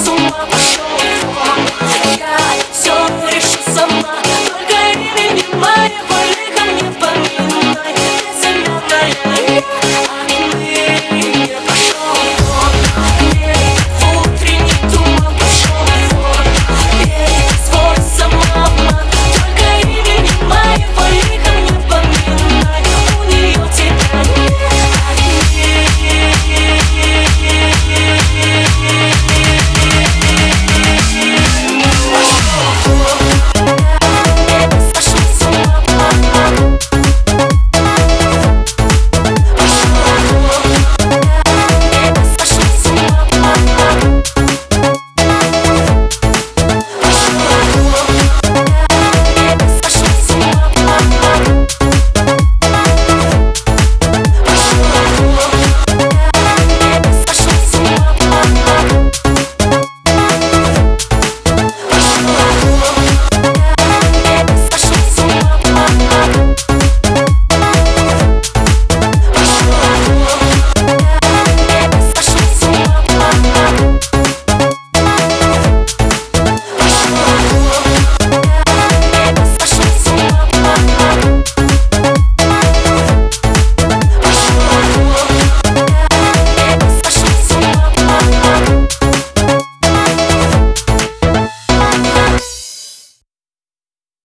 So I'm